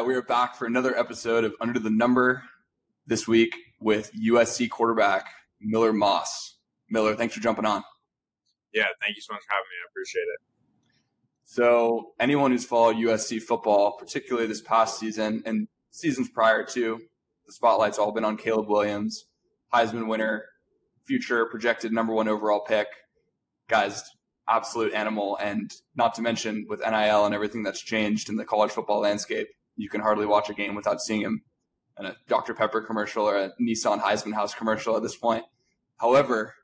Right, we are back for another episode of Under the Number this week with USC quarterback Miller Moss. Miller, thanks for jumping on. Yeah, thank you so much for having me. I appreciate it. So, anyone who's followed USC football, particularly this past season and seasons prior to, the spotlight's all been on Caleb Williams, Heisman winner, future projected number one overall pick. Guys, absolute animal. And not to mention with NIL and everything that's changed in the college football landscape, you can hardly watch a game without seeing him in a Dr. Pepper commercial or a Nissan Heisman House commercial at this point. However,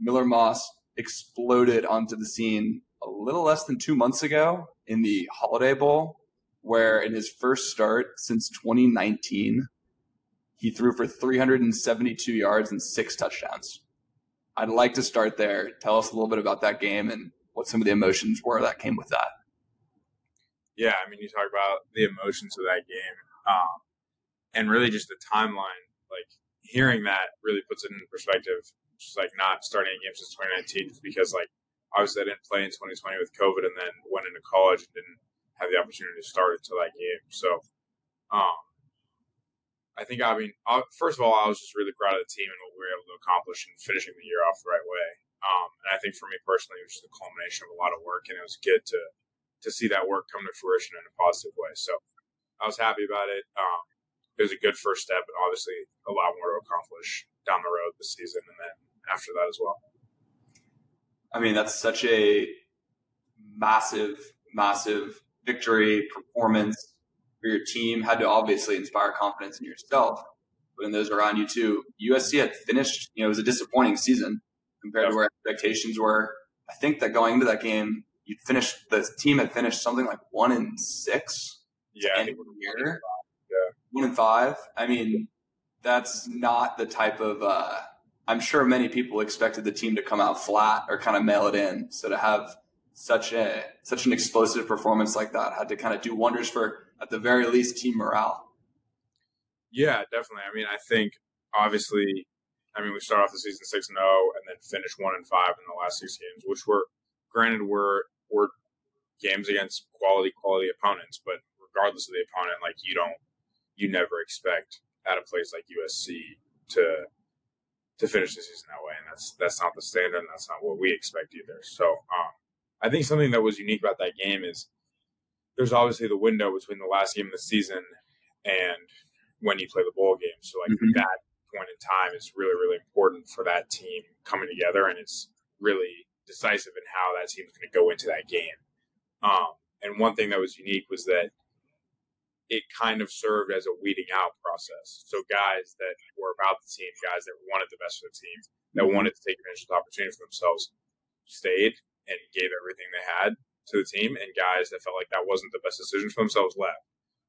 Miller Moss exploded onto the scene a little less than two months ago in the Holiday Bowl, where in his first start since 2019, he threw for 372 yards and six touchdowns. I'd like to start there. Tell us a little bit about that game and what some of the emotions were that came with that yeah, I mean, you talk about the emotions of that game, um, and really just the timeline. Like hearing that really puts it in perspective. Just like not starting a game since 2019, just because like obviously I didn't play in 2020 with COVID, and then went into college and didn't have the opportunity to start until that game. So, um, I think I mean, uh, first of all, I was just really proud of the team and what we were able to accomplish in finishing the year off the right way. Um, and I think for me personally, it was just the culmination of a lot of work, and it was good to to see that work come to fruition in a positive way. So I was happy about it. Um, it was a good first step, but obviously a lot more to accomplish down the road this season, and then after that as well. I mean, that's such a massive, massive victory performance for your team. Had to obviously inspire confidence in yourself, but in those around you too. USC had finished, you know, it was a disappointing season compared to where expectations were. I think that going into that game, you finished the team had finished something like one in six. Yeah, end year. Yeah, one in five. I mean, that's not the type of. Uh, I'm sure many people expected the team to come out flat or kind of mail it in. So to have such a such an explosive performance like that had to kind of do wonders for at the very least team morale. Yeah, definitely. I mean, I think obviously, I mean, we start off the season six and zero, oh and then finish one and five in the last six games, which were granted were were games against quality quality opponents, but regardless of the opponent, like you don't you never expect at a place like USC to to finish the season that way, and that's that's not the standard, and that's not what we expect either. So, um, I think something that was unique about that game is there's obviously the window between the last game of the season and when you play the bowl game. So, like mm-hmm. that point in time is really really important for that team coming together, and it's really decisive in how that team is going to go into that game. Um, and one thing that was unique was that it kind of served as a weeding out process. So guys that were about the team, guys that wanted the best for the team, that wanted to take advantage of the opportunity for themselves, stayed and gave everything they had to the team, and guys that felt like that wasn't the best decision for themselves left.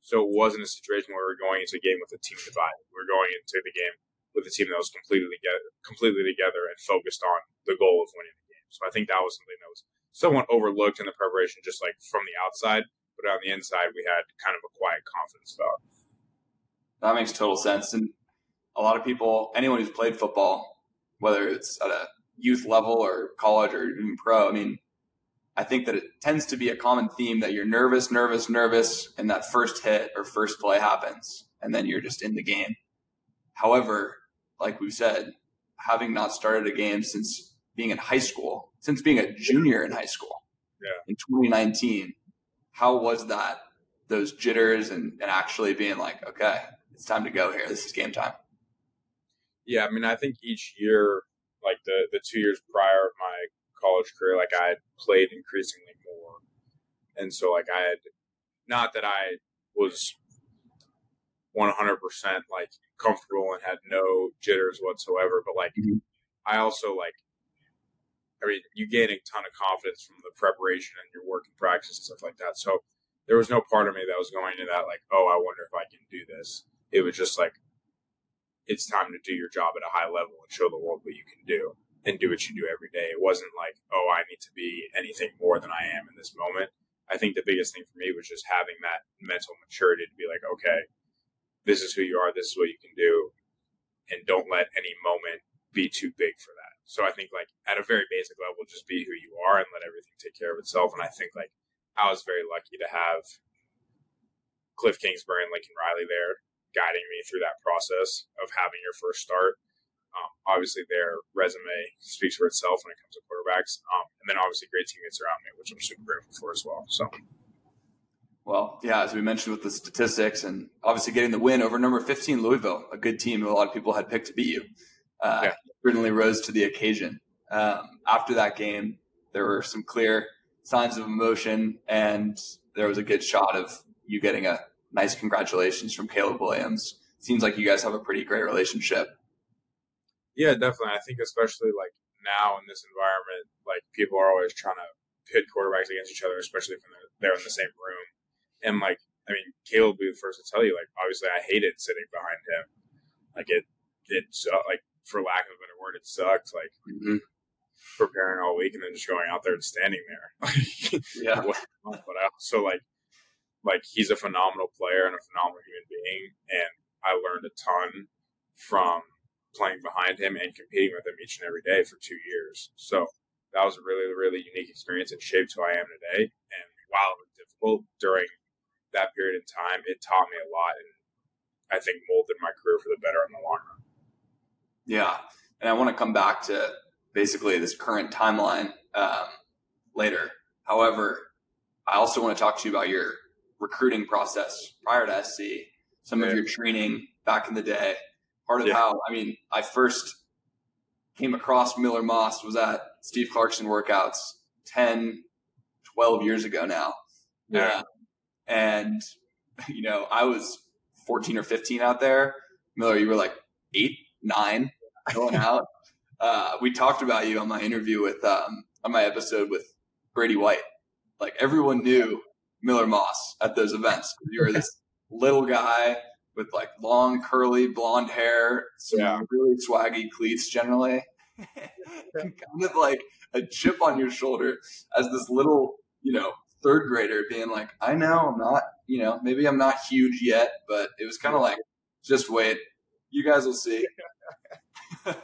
So it wasn't a situation where we were going into a game with a team divided. We were going into the game with a team that was completely together, completely together and focused on the goal of winning so I think that was something that was somewhat overlooked in the preparation, just like from the outside. But on the inside, we had kind of a quiet confidence about. That makes total sense. And a lot of people, anyone who's played football, whether it's at a youth level or college or even pro, I mean, I think that it tends to be a common theme that you're nervous, nervous, nervous, and that first hit or first play happens, and then you're just in the game. However, like we've said, having not started a game since being in high school, since being a junior in high school yeah. in 2019. How was that? Those jitters and, and actually being like, okay, it's time to go here. This is game time. Yeah, I mean, I think each year, like the the two years prior of my college career, like I had played increasingly more, and so like I had, not that I was 100 percent like comfortable and had no jitters whatsoever, but like mm-hmm. I also like I mean, you gain a ton of confidence from the preparation and your work and practice and stuff like that. So there was no part of me that was going to that like, oh, I wonder if I can do this. It was just like, it's time to do your job at a high level and show the world what you can do and do what you do every day. It wasn't like, oh, I need to be anything more than I am in this moment. I think the biggest thing for me was just having that mental maturity to be like, okay, this is who you are, this is what you can do, and don't let any moment be too big for that. So I think like at a very basic level, just be who you are and let everything take care of itself. And I think like I was very lucky to have Cliff Kingsbury and Lincoln Riley there guiding me through that process of having your first start. Um, obviously, their resume speaks for itself when it comes to quarterbacks, um, and then obviously great teammates around me, which I'm super grateful for as well. So, well, yeah, as we mentioned with the statistics, and obviously getting the win over number 15 Louisville, a good team a lot of people had picked to beat you, uh, yeah. Certainly rose to the occasion. Um, after that game, there were some clear signs of emotion, and there was a good shot of you getting a nice congratulations from Caleb Williams. Seems like you guys have a pretty great relationship. Yeah, definitely. I think especially like now in this environment, like people are always trying to pit quarterbacks against each other, especially if they're in the same room. And like, I mean, Caleb will be the first to tell you, like, obviously I hated sitting behind him. Like it, it's uh, like, for lack of a better word, it sucked. Like mm-hmm. preparing all week and then just going out there and standing there. yeah. but I also like, like he's a phenomenal player and a phenomenal human being. And I learned a ton from playing behind him and competing with him each and every day for two years. So that was a really, really unique experience and shaped who I am today. And while it was difficult during that period of time, it taught me a lot and I think molded my career for the better in the long run. Yeah. And I want to come back to basically this current timeline um, later. However, I also want to talk to you about your recruiting process prior to SC, some yeah. of your training back in the day part of yeah. how I mean I first came across Miller Moss was at Steve Clarkson workouts 10, 12 years ago now. Yeah. Uh, and you know, I was 14 or 15 out there. Miller, you were like eight, nine going out. Uh, we talked about you on my interview with, um, on my episode with Brady White. Like everyone knew Miller Moss at those events. You were this little guy with like long curly blonde hair, some yeah. really swaggy cleats generally, kind of like a chip on your shoulder as this little, you know, third grader being like, I know I'm not, you know, maybe I'm not huge yet, but it was kind of like, just wait, you guys will see.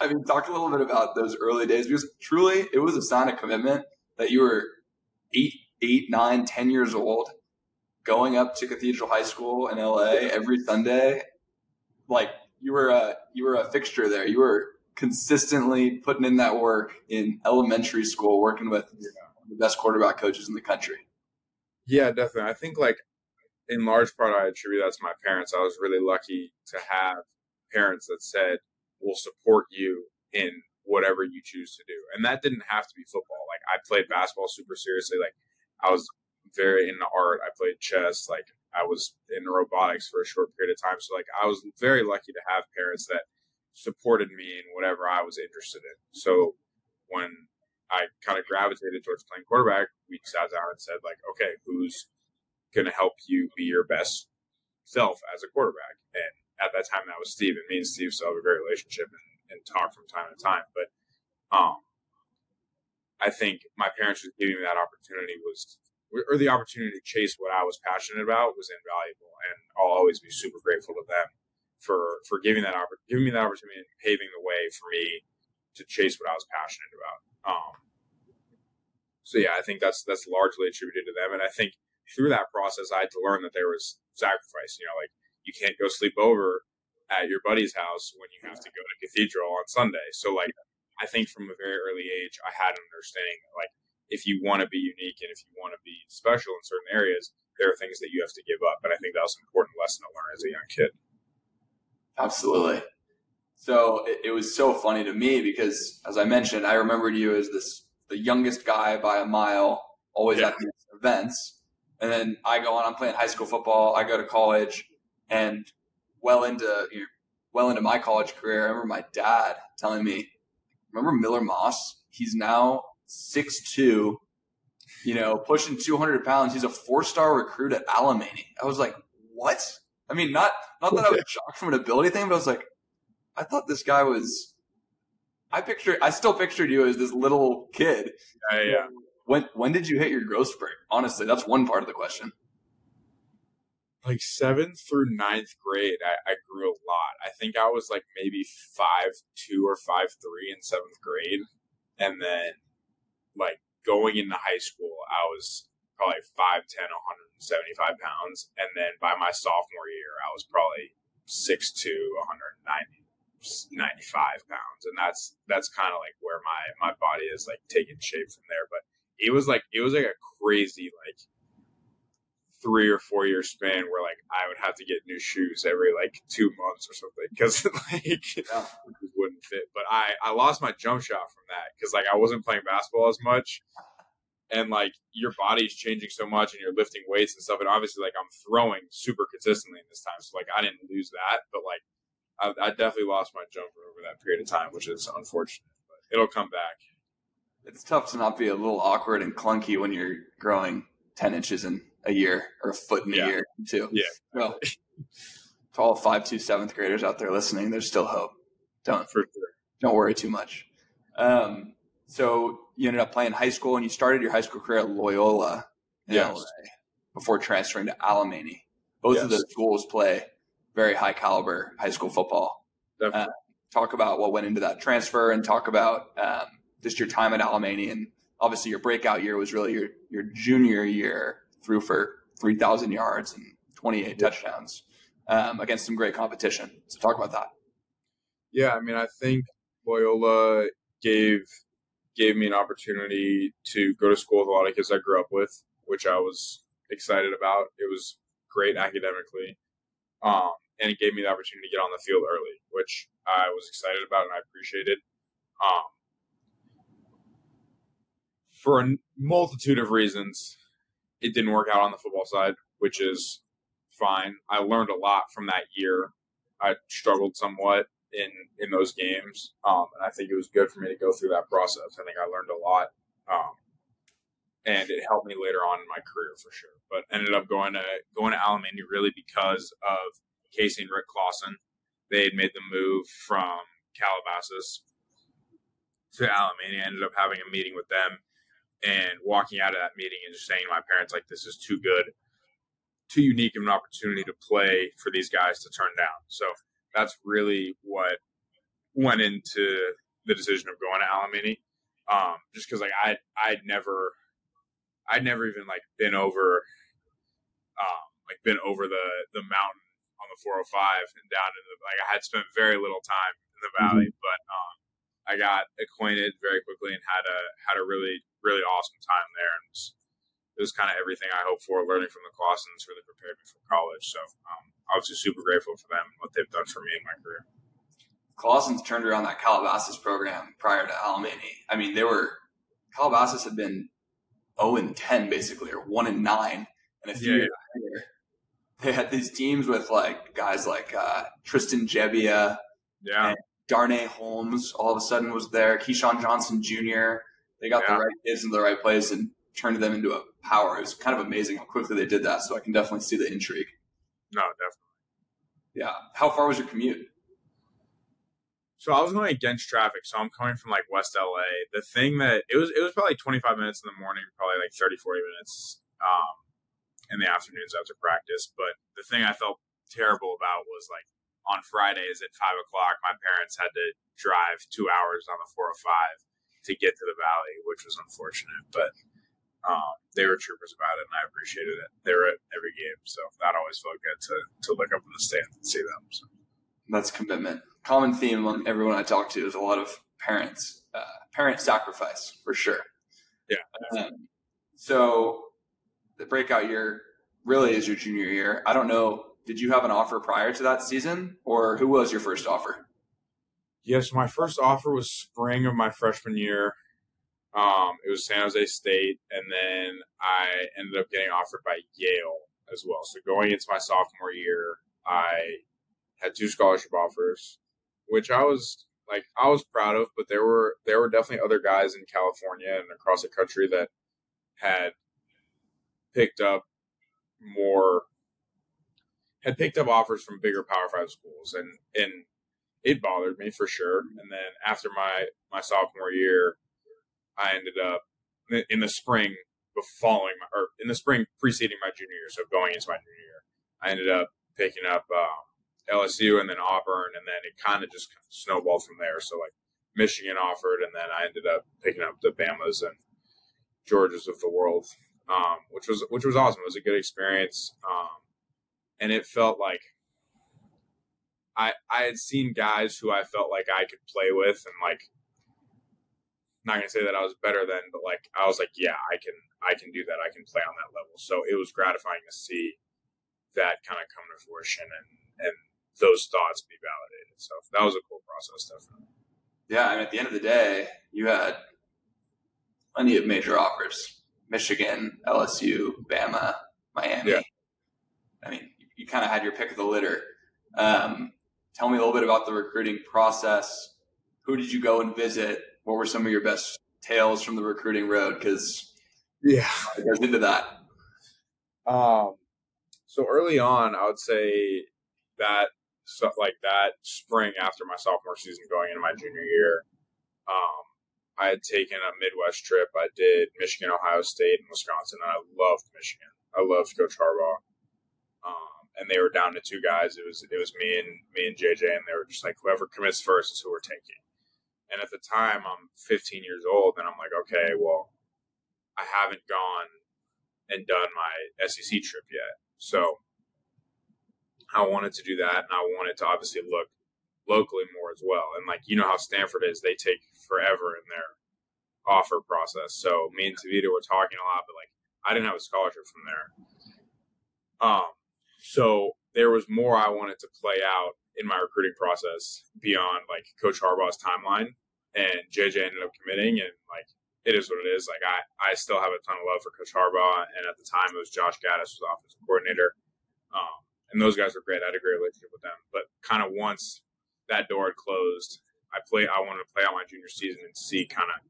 I mean, talk a little bit about those early days because truly it was a sign of commitment that you were eight, eight, nine, ten years old going up to Cathedral High School in LA every Sunday, like you were a you were a fixture there. You were consistently putting in that work in elementary school, working with the best quarterback coaches in the country. Yeah, definitely. I think like in large part I attribute that to my parents. I was really lucky to have parents that said, "We'll support you in whatever you choose to do," and that didn't have to be football. Like I played basketball super seriously. Like I was very into art. I played chess. Like I was in robotics for a short period of time. So like I was very lucky to have parents that supported me in whatever I was interested in. So when I kind of gravitated towards playing quarterback, we sat down and said like, okay, who's going to help you be your best self as a quarterback? And at that time, that was Steve. And me and Steve still have a great relationship and, and talk from time to time. But um, I think my parents just giving me that opportunity was or the opportunity to chase what I was passionate about was invaluable, and I'll always be super grateful to them for for giving that giving me that opportunity and paving the way for me to chase what I was passionate about. Um, so yeah, I think that's that's largely attributed to them, and I think through that process, I had to learn that there was sacrifice. You know, like you can't go sleep over at your buddy's house when you have to go to cathedral on Sunday. So like, I think from a very early age, I had an understanding that like if you want to be unique and if you want to be special in certain areas, there are things that you have to give up. And I think that was an important lesson to learn as a young kid. Absolutely. So it, it was so funny to me because, as I mentioned, I remembered you as this the youngest guy by a mile, always yeah. at these events. And then I go on. I'm playing high school football. I go to college, and well into you know, well into my college career, I remember my dad telling me, "Remember Miller Moss? He's now six two, you know, pushing 200 pounds. He's a four star recruit at Alemany. I was like, what? I mean, not not that I was shocked from an ability thing, but I was like, I thought this guy was. I picture, I still pictured you as this little kid. Yeah, yeah. When when did you hit your growth spurt? Honestly, that's one part of the question. Like seventh through ninth grade, I, I grew a lot. I think I was like maybe five two or five three in seventh grade, and then like going into high school, I was probably 5'10", 175 pounds. And then by my sophomore year, I was probably 6'2", 190, 95 pounds. And that's that's kind of like where my my body is like taking shape from there. But it was like it was like a crazy like three or four year span where like I would have to get new shoes every like two months or something because like yeah. it wouldn't fit. But I I lost my jump shot from that because like I wasn't playing basketball as much, and like your body's changing so much and you're lifting weights and stuff, and obviously like I'm throwing super consistently in this time, so like I didn't lose that, but like I, I definitely lost my jumper over that period of time, which is unfortunate, but it'll come back. It's tough to not be a little awkward and clunky when you're growing ten inches in a year or a foot in yeah. a year too. Yeah. Well, to all five two seventh graders out there listening, there's still hope. Don't for sure. Don't worry too much. Um, so you ended up playing high school, and you started your high school career at Loyola in yes. LA before transferring to Alemany. Both yes. of those schools play very high caliber high school football. Definitely. Uh, talk about what went into that transfer, and talk about um, just your time at Alemany, and obviously your breakout year was really your your junior year threw for 3,000 yards and 28 touchdowns um, against some great competition. So talk about that. Yeah, I mean, I think Loyola gave gave me an opportunity to go to school with a lot of kids I grew up with, which I was excited about. It was great academically, um, and it gave me the opportunity to get on the field early, which I was excited about and I appreciated. Um, for a multitude of reasons, it didn't work out on the football side, which is fine. I learned a lot from that year. I struggled somewhat in in those games, um, and I think it was good for me to go through that process. I think I learned a lot, um, and it helped me later on in my career for sure. But ended up going to going to Alemany really because of Casey and Rick Clausen. They had made the move from Calabasas to Alemany. I ended up having a meeting with them and walking out of that meeting and just saying to my parents like this is too good too unique of an opportunity to play for these guys to turn down so that's really what went into the decision of going to Alemany um, just because like I I'd never I'd never even like been over um, like been over the the mountain on the 405 and down in the like I had spent very little time in the valley mm-hmm. but um, I got acquainted very quickly and had a had a really really awesome time there, and it was kind of everything I hoped for. Learning from the Clausens really prepared me for college, so um, obviously super grateful for them and what they've done for me in my career. Clausens turned around that Calabasas program prior to Alemany. I mean, they were Calabasas had been zero and ten basically, or one and nine, and a few yeah, years they had these teams with like guys like uh, Tristan Gebbia, yeah, Darnay Holmes all of a sudden was there. Keyshawn Johnson Jr. They got yeah. the right kids in the right place and turned them into a power. It was kind of amazing how quickly they did that. So I can definitely see the intrigue. No, definitely. Yeah. How far was your commute? So I was going against traffic. So I'm coming from like West LA. The thing that it was, it was probably 25 minutes in the morning, probably like 30, 40 minutes um, in the afternoons after practice. But the thing I felt terrible about was like on Fridays at five o'clock, my parents had to drive two hours on the 405 to get to the valley, which was unfortunate. But um, they were troopers about it, and I appreciated it. They were at every game, so that always felt good to to look up in the stands and see them. So. That's commitment. Common theme among everyone I talk to is a lot of parents, uh, parent sacrifice for sure. Yeah. Um, so the breakout year really is your junior year. I don't know did you have an offer prior to that season, or who was your first offer? Yes, my first offer was spring of my freshman year. Um, it was San Jose State, and then I ended up getting offered by Yale as well. So going into my sophomore year, I had two scholarship offers, which I was like I was proud of, but there were there were definitely other guys in California and across the country that had picked up more had picked up offers from bigger Power Five schools, and and it bothered me for sure. And then after my my sophomore year, I ended up in the spring following my, or in the spring preceding my junior year, so going into my junior year, I ended up picking up um, LSU and then Auburn, and then it kind of just snowballed from there. So like Michigan offered, and then I ended up picking up the Bamas and Georgias of the world um, which was which was awesome. It was a good experience, um, and it felt like I I had seen guys who I felt like I could play with, and like not gonna say that I was better than, but like I was like, yeah, I can I can do that. I can play on that level. So it was gratifying to see that kind of come to fruition and and those thoughts be validated. So that was a cool process, definitely. Yeah, and at the end of the day, you had plenty of major offers: Michigan, LSU, Bama, Miami. Yeah. I mean, you kind of had your pick of the litter. Um, tell me a little bit about the recruiting process. Who did you go and visit? What were some of your best tales from the recruiting road? Because yeah, it goes into that. Um, so early on, I would say that stuff like that spring after my sophomore season going into my junior year. Um, I had taken a Midwest trip. I did Michigan, Ohio State, and Wisconsin, and I loved Michigan. I loved Coach Harbaugh. Um, and they were down to two guys. It was it was me and me and JJ, and they were just like whoever commits first is who we're taking. And at the time, I'm 15 years old, and I'm like, okay, well, I haven't gone and done my SEC trip yet, so I wanted to do that, and I wanted to obviously look locally more as well. And like you know how Stanford is, they take forever in their offer process. So me and Tavita were talking a lot, but like I didn't have a scholarship from there. Um, so there was more I wanted to play out in my recruiting process beyond like Coach Harbaugh's timeline. And JJ ended up committing, and like it is what it is. Like I, I still have a ton of love for Coach Harbaugh, and at the time it was Josh Gattis was offensive coordinator. Um, and those guys were great. I had a great relationship with them. But kind of once that door had closed, I play. I wanted to play out my junior season and see kind of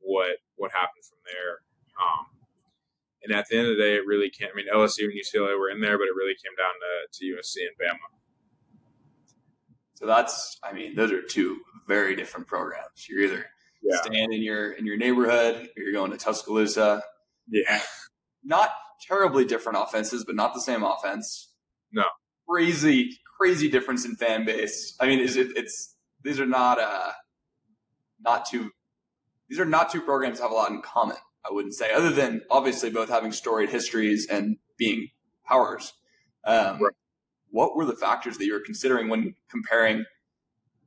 what what happened from there. Um, and at the end of the day, it really came. I mean, LSU and UCLA were in there, but it really came down to, to USC and Bama. So that's, I mean, those are two very different programs. You're either yeah. staying in your in your neighborhood, or you're going to Tuscaloosa. Yeah, not terribly different offenses, but not the same offense. No. Crazy, crazy difference in fan base. I mean, is it, it's these are not uh not two these are not two programs that have a lot in common. I wouldn't say, other than obviously both having storied histories and being powers. Um, right. What were the factors that you were considering when comparing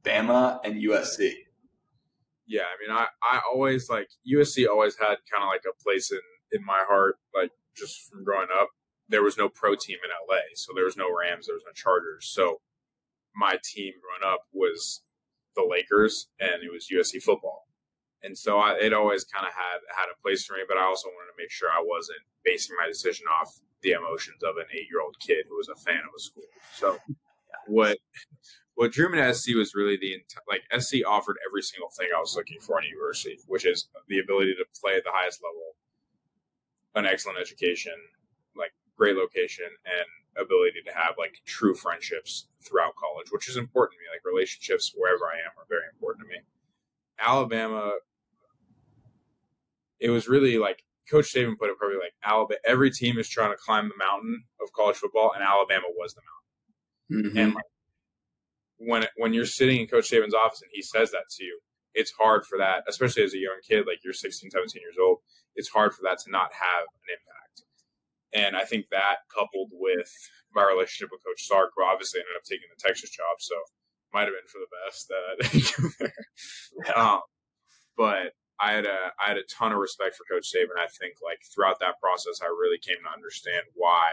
Bama and USC? Yeah, I mean, I, I always like USC always had kind of like a place in in my heart, like just from growing up there was no pro team in LA, so there was no Rams, there was no Chargers. So my team growing up was the Lakers, and it was USC football. And so I, it always kind of had had a place for me, but I also wanted to make sure I wasn't basing my decision off the emotions of an eight year old kid who was a fan of a school. So what what drew me to SC was really the like SC offered every single thing I was looking for in a university, which is the ability to play at the highest level, an excellent education, like great location and ability to have like true friendships throughout college, which is important to me. Like relationships wherever I am are very important to me. Alabama, it was really like Coach Saban put it probably Like Alabama, every team is trying to climb the mountain of college football, and Alabama was the mountain. Mm-hmm. And like, when when you're sitting in Coach Saban's office and he says that to you, it's hard for that, especially as a young kid, like you're 16, 17 years old. It's hard for that to not have an impact. And I think that coupled with my relationship with Coach Sark, who obviously ended up taking the Texas job, so might have been for the best that I didn't go there. Um, but I had a I had a ton of respect for Coach Saban. And I think like throughout that process, I really came to understand why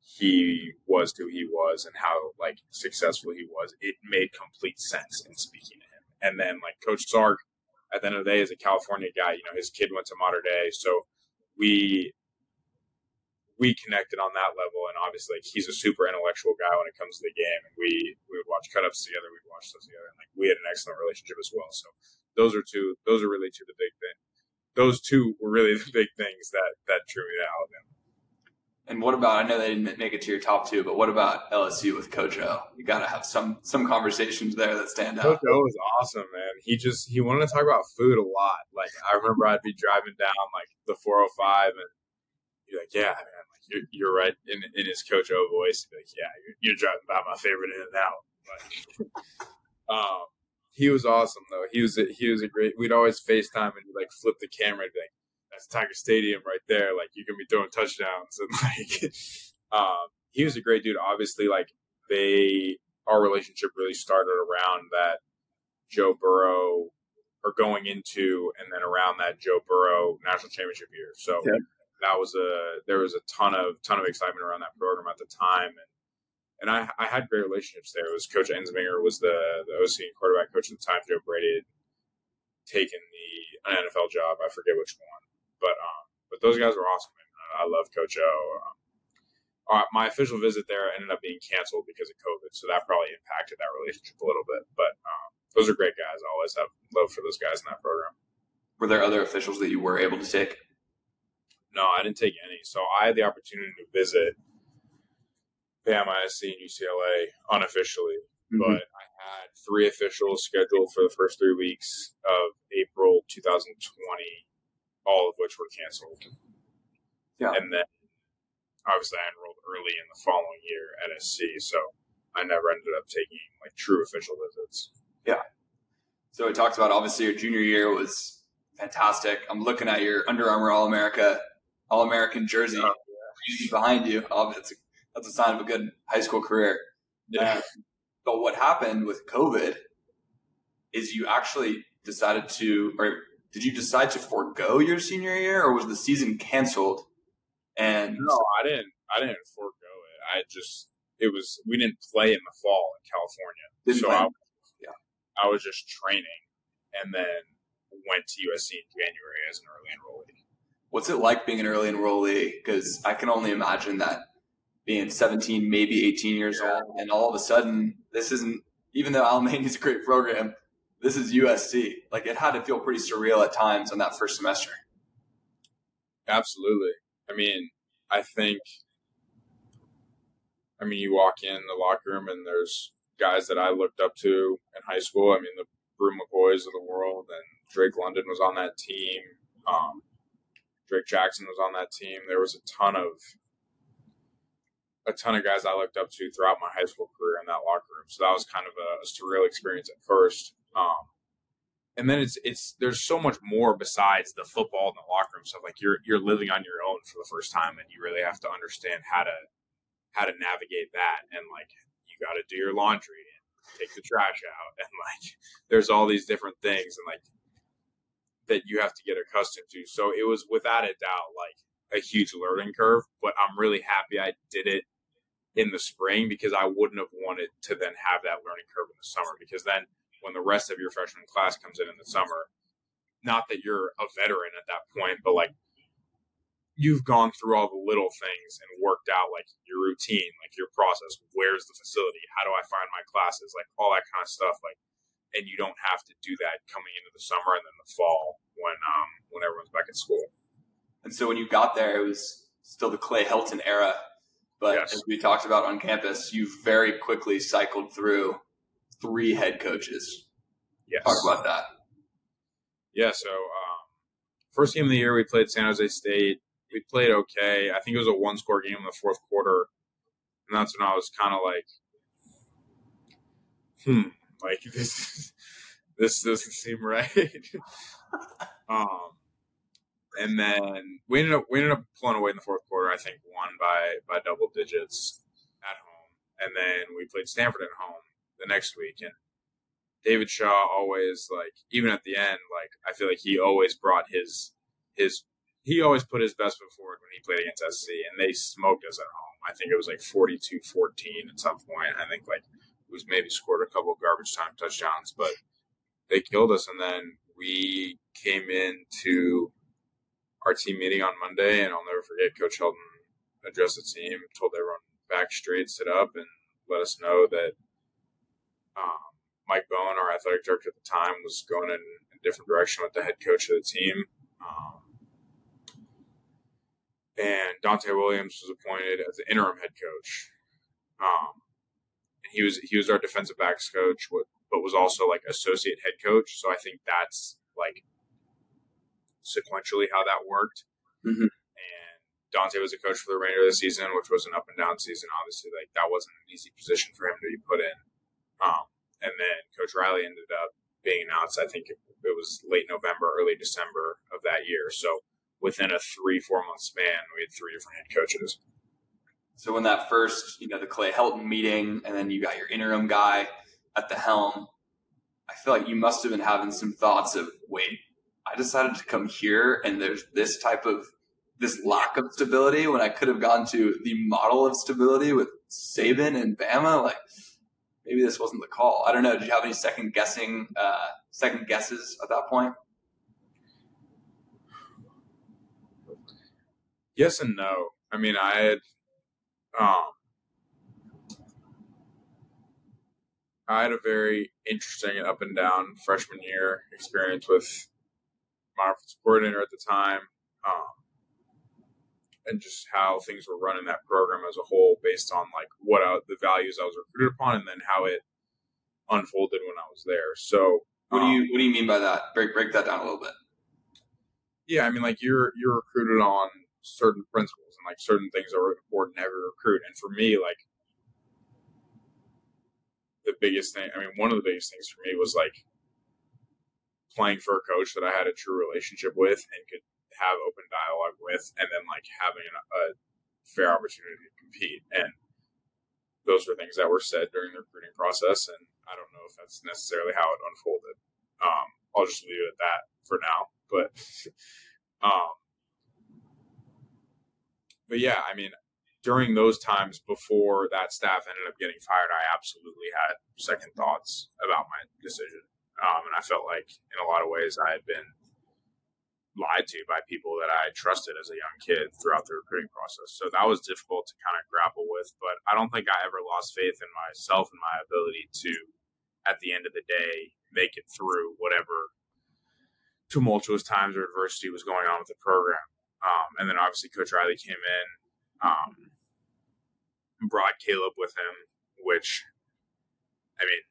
he was who he was and how like successful he was. It made complete sense in speaking to him. And then like Coach Sark, at the end of the day, is a California guy. You know, his kid went to Mater Dei, so we we connected on that level. And obviously, like, he's a super intellectual guy when it comes to the game. And we we would watch cutups together, we'd watch stuff together, and like we had an excellent relationship as well. So those are two. Those are really two the big thing. Those two were really the big things that that drew me to Alabama. And what about? I know they didn't make it to your top two, but what about LSU with Coach O? You got to have some some conversations there that stand out. Coach O was awesome, man. He just he wanted to talk about food a lot. Like I remember I'd be driving down like the 405 and you're like, yeah, man, you're, you're right in, in his Coach O voice. Like, yeah, you're, you're driving by my favorite in and out. Um, he was awesome though. He was a, he was a great. We'd always FaceTime and like flip the camera and be like, that's Tiger Stadium right there. Like you can be throwing touchdowns and like, um, he was a great dude. Obviously, like they, our relationship really started around that Joe Burrow or going into and then around that Joe Burrow national championship year. So yeah. That was a there was a ton of ton of excitement around that program at the time and and I, I had great relationships there. It was Coach Ensminger was the, the OC and quarterback coach at the time. Joe Brady had taken the NFL job. I forget which one, but um, but those guys were awesome. Man. I love Coach O. Um, uh, my official visit there ended up being canceled because of COVID, so that probably impacted that relationship a little bit. But um, those are great guys. I always have love for those guys in that program. Were there other officials that you were able to take? No, I didn't take any. So I had the opportunity to visit Bama, SC, and UCLA unofficially, mm-hmm. but I had three officials scheduled for the first three weeks of April 2020, all of which were canceled. Yeah. And then obviously I enrolled early in the following year at SC, so I never ended up taking like true official visits. Yeah. So it talks about obviously your junior year was fantastic. I'm looking at your Under Armour All America, All American jersey oh, yeah. behind you. Oh, that's a, that's a sign of a good high school career. Yeah. But what happened with COVID is you actually decided to, or did you decide to forego your senior year, or was the season canceled? And no, I didn't. I didn't forego it. I just it was we didn't play in the fall in California, didn't so I I was just training and then went to USC in January as an early enrollee. What's it like being an early enrollee? Because I can only imagine that being 17, maybe 18 years yeah. old, and all of a sudden, this isn't, even though Alemany is a great program, this is USC. Like it had to feel pretty surreal at times on that first semester. Absolutely. I mean, I think, I mean, you walk in the locker room and there's guys that I looked up to in high school. I mean, the Bru McCoys of the world, and Drake London was on that team. Um, Drake Jackson was on that team. There was a ton of a ton of guys I looked up to throughout my high school career in that locker room. So that was kind of a, a surreal experience at first. Um, and then it's it's there's so much more besides the football and the locker room stuff. Like you're you're living on your own for the first time, and you really have to understand how to how to navigate that and like you got to do your laundry and take the trash out and like there's all these different things and like that you have to get accustomed to so it was without a doubt like a huge learning curve but i'm really happy i did it in the spring because i wouldn't have wanted to then have that learning curve in the summer because then when the rest of your freshman class comes in in the summer not that you're a veteran at that point but like you've gone through all the little things and worked out like your routine, like your process. Where's the facility? How do I find my classes? Like all that kind of stuff. Like, and you don't have to do that coming into the summer and then the fall when um when everyone's back at school. And so when you got there, it was still the Clay Helton era. But yes. as we talked about on campus, you very quickly cycled through three head coaches. Yes. Talk about that. Yeah. So um, first game of the year, we played San Jose State we played okay. I think it was a one score game in the fourth quarter. And that's when I was kind of like, hmm, like this, this doesn't seem right. um, and then we ended up we ended up pulling away in the fourth quarter. I think won by by double digits at home, and then we played Stanford at home the next week. And David Shaw always like even at the end, like I feel like he always brought his his he always put his best foot forward when he played against SC, and they smoked us at home. I think it was like 42-14 at some point. I think like was maybe scored a couple garbage time touchdowns, but they killed us. And then we came into our team meeting on Monday, and I'll never forget Coach Helton addressed the team, told everyone back straight, sit up, and let us know that um, Mike Bohn, our athletic director at the time, was going in a different direction with the head coach of the team. Um, and Donte Williams was appointed as the interim head coach. Um, he was he was our defensive backs coach, but was also like associate head coach. So I think that's like sequentially how that worked. Mm-hmm. And Donte was a coach for the remainder of the season, which was an up and down season. Obviously, like that wasn't an easy position for him to be put in. Um, and then Coach Riley ended up being announced. I think it, it was late November, early December of that year. So within a three four month span, we had three different head coaches. So when that first, you know, the Clay Helton meeting, and then you got your interim guy at the helm, I feel like you must have been having some thoughts of, wait, I decided to come here, and there's this type of this lack of stability when I could have gone to the model of stability with Saban and Bama. Like maybe this wasn't the call. I don't know. Did you have any second guessing, uh, second guesses at that point? Yes and no. I mean, I had um, I had a very interesting up and down freshman year experience with my offensive coordinator at the time, um, and just how things were running that program as a whole, based on like what I, the values I was recruited upon, and then how it unfolded when I was there. So, what do you what do you mean by that? Break break that down a little bit. Yeah, I mean, like you're you're recruited on certain principles like certain things are important every recruit. And for me, like the biggest thing, I mean, one of the biggest things for me was like playing for a coach that I had a true relationship with and could have open dialogue with, and then like having a, a fair opportunity to compete. And those were things that were said during the recruiting process. And I don't know if that's necessarily how it unfolded. Um, I'll just leave it at that for now. But um, but yeah, I mean, during those times before that staff ended up getting fired, I absolutely had second thoughts about my decision. Um, and I felt like in a lot of ways I had been lied to by people that I trusted as a young kid throughout the recruiting process. So that was difficult to kind of grapple with. But I don't think I ever lost faith in myself and my ability to, at the end of the day, make it through whatever tumultuous times or adversity was going on with the program. Um, and then obviously Coach Riley came in, um, brought Caleb with him, which, I mean,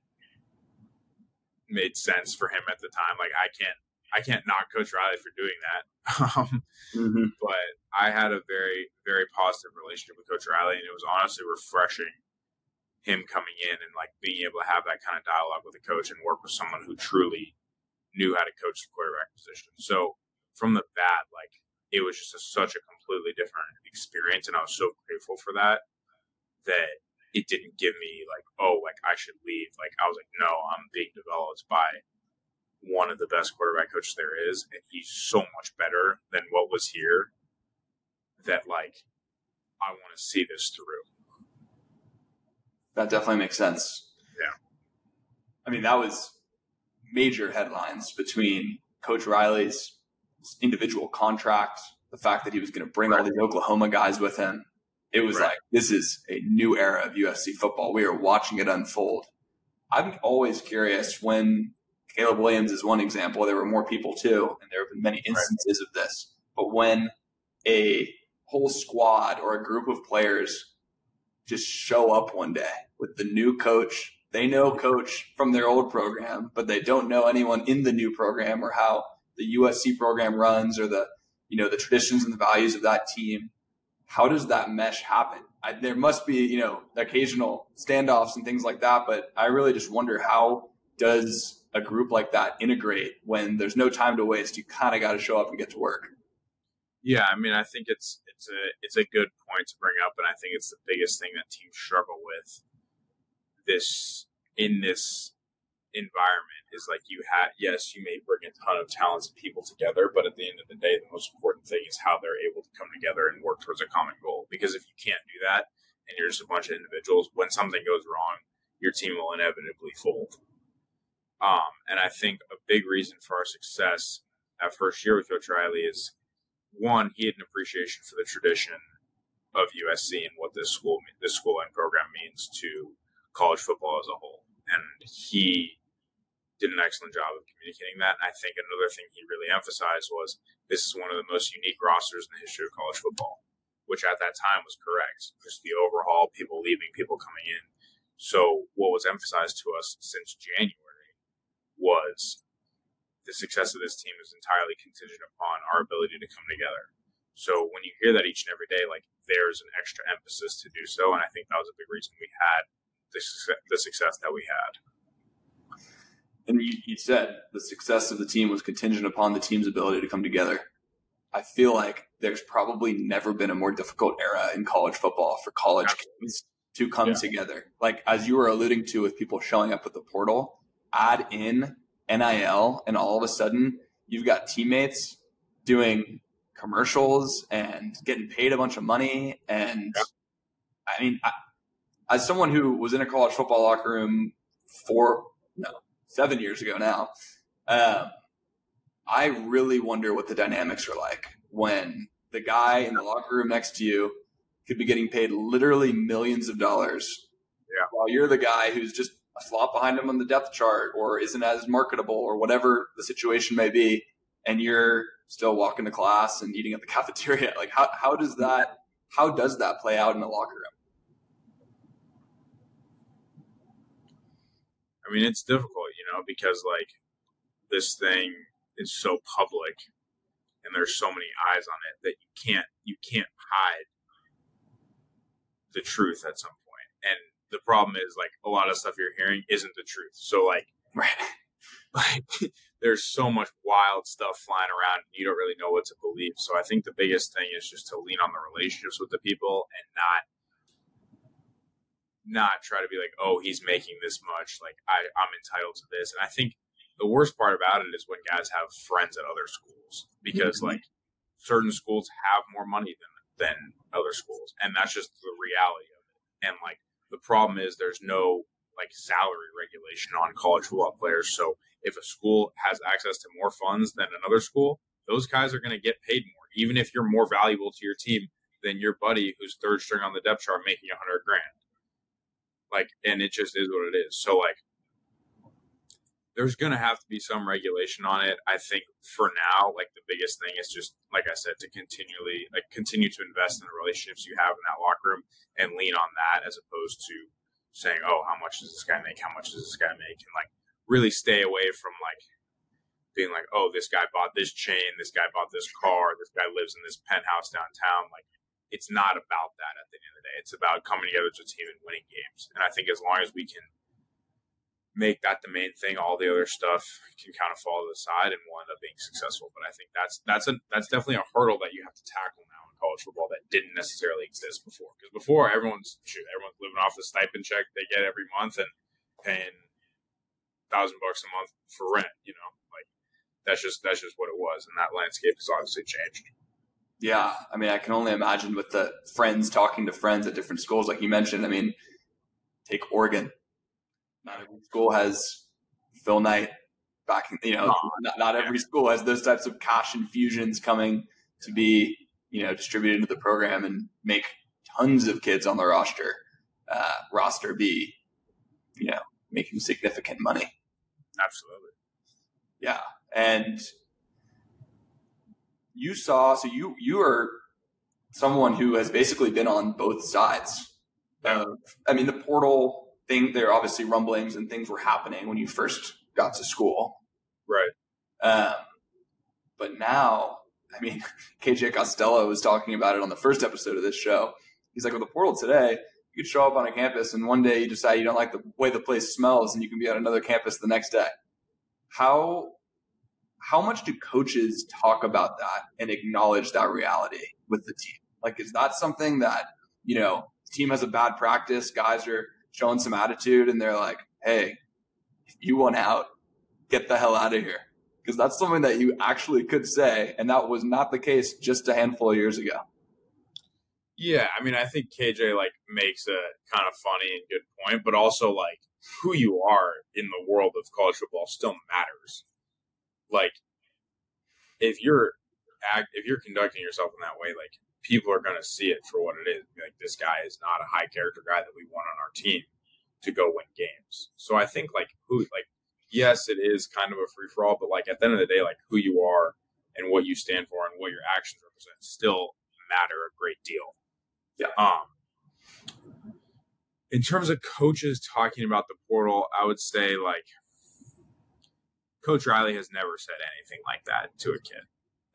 made sense for him at the time. Like I can't, I can't knock Coach Riley for doing that. Um, mm-hmm. But I had a very, very positive relationship with Coach Riley, and it was honestly refreshing him coming in and like being able to have that kind of dialogue with a coach and work with someone who truly knew how to coach the quarterback position. So from the bat, like it was just a, such a completely different experience, and I was so grateful for that. That it didn't give me like, oh, like I should leave. Like I was like, no, I'm being developed by one of the best quarterback coaches there is, and he's so much better than what was here. That like, I want to see this through. That definitely makes sense. Yeah. I mean, that was major headlines between Coach Riley's individual contract, the fact that he was going to bring right. all these Oklahoma guys with him. It was right. like, this is a new era of USC football. We are watching it unfold. I'm always curious when Caleb Williams is one example. There were more people too, and there have been many instances right. of this. But when a whole squad or a group of players just show up one day with the new coach, they know coach from their old program, but they don't know anyone in the new program or how the USC program runs or the you know the traditions and the values of that team. How does that mesh happen? I, there must be you know occasional standoffs and things like that, but I really just wonder how does a group like that integrate when there's no time to waste? You kind of got to show up and get to work. Yeah, I mean, I think it's it's a it's a good point to bring up, and I think it's the biggest thing that teams struggle with this in this environment is like you have yes you may bring a ton of talented people together but at the end of the day the most important thing is how they're able to come together and work towards a common goal. Because if you can't do that and you're just a bunch of individuals when something goes wrong your team will inevitably fold. Um, and i think a big reason for our success at first year with coach riley is one he had an appreciation for the tradition of usc and what this school this school and program means to college football as a whole. And he did an excellent job of communicating that. And I think another thing he really emphasized was this is one of the most unique rosters in the history of college football, which at that time was correct. Just the overhaul, people leaving, people coming in. So what was emphasized to us since January was the success of this team is entirely contingent upon our ability to come together. So when you hear that each and every day, like there's an extra emphasis to do so, and I think that was a big reason we had the, the success that we had. And you, you said the success of the team was contingent upon the team's ability to come together. I feel like there's probably never been a more difficult era in college football for college kids to come yeah. together. Like as you were alluding to with people showing up at the portal, add in NIL and all of a sudden you've got teammates doing commercials and getting paid a bunch of money and yeah. I mean I, as someone who was in a college football locker room four no seven years ago now um, I really wonder what the dynamics are like when the guy in the locker room next to you could be getting paid literally millions of dollars yeah. while you're the guy who's just a slot behind him on the depth chart or isn't as marketable or whatever the situation may be and you're still walking to class and eating at the cafeteria like how, how does that how does that play out in the locker room i mean it's difficult you know because like this thing is so public and there's so many eyes on it that you can't you can't hide the truth at some point. And the problem is like a lot of stuff you're hearing isn't the truth. So like right. like there's so much wild stuff flying around and you don't really know what to believe. So I think the biggest thing is just to lean on the relationships with the people and not not try to be like, oh, he's making this much, like I, I'm entitled to this. And I think the worst part about it is when guys have friends at other schools because mm-hmm. like certain schools have more money than than other schools, and that's just the reality of it. And like the problem is there's no like salary regulation on college football players. So if a school has access to more funds than another school, those guys are going to get paid more, even if you're more valuable to your team than your buddy who's third string on the depth chart making a hundred grand. Like, and it just is what it is. So like there's going to have to be some regulation on it. I think for now, like the biggest thing is just, like I said, to continually like continue to invest in the relationships you have in that locker room and lean on that as opposed to saying, oh, how much does this guy make? How much does this guy make? And like really stay away from like being like, oh, this guy bought this chain, this guy bought this car, this guy lives in this penthouse downtown. Like it's not about that at the end of the day. It's about coming together as a team and winning games. And I think as long as we can make that the main thing. All the other stuff can kind of fall to the side, and we'll end up being successful. But I think that's that's a that's definitely a hurdle that you have to tackle now in college football that didn't necessarily exist before. Because before, everyone's shoot, everyone's living off the stipend check they get every month and paying thousand bucks a month for rent. You know, like that's just that's just what it was, and that landscape has obviously changed. Yeah, I mean, I can only imagine with the friends talking to friends at different schools, like you mentioned. I mean, take Oregon not every school has Phil Knight backing. You know, not, not every school has those types of cash infusions coming to be you know distributed into the program and make tons of kids on the roster uh, roster be you know making significant money. Absolutely. Yeah, and you saw so you you are someone who has basically been on both sides. Of, I mean, the portal thing there are obviously rumblings and things were happening when you first got to school. Right. Um, but now, I mean, KJ Costello was talking about it on the first episode of this show. He's like, with the portal today, you could show up on a campus and one day you decide you don't like the way the place smells and you can be on another campus the next day. How how much do coaches talk about that and acknowledge that reality with the team? Like, is that something that, you know, team has a bad practice, guys are showing some attitude and they're like, hey, you want out, get the hell out of here. Because that's something that you actually could say. And that was not the case just a handful of years ago. Yeah, I mean, I think KJ like makes a kind of funny and good point, but also like who you are in the world of college football still matters. Like, if you're act, if you're conducting yourself in that way, like people are going to see it for what it is. Like this guy is not a high character guy that we want on our team to go win games. So I think like who like yes, it is kind of a free for all, but like at the end of the day, like who you are and what you stand for and what your actions represent still matter a great deal. Yeah. Um. In terms of coaches talking about the portal, I would say like Coach Riley has never said anything like that to a kid,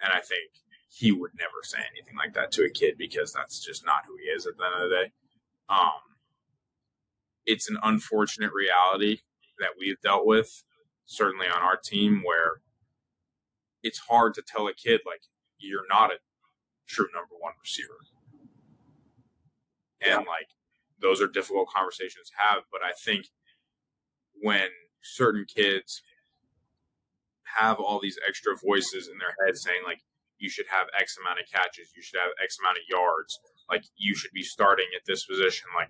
and I think he would never say anything like that to a kid because that's just not who he is at the end of the day. Um, it's an unfortunate reality that we've dealt with, certainly on our team, where it's hard to tell a kid like you're not a true number one receiver. And like those are difficult conversations to have. But I think when certain kids have all these extra voices in their head saying like you should have X amount of catches, you should have X amount of yards, like you should be starting at this position, like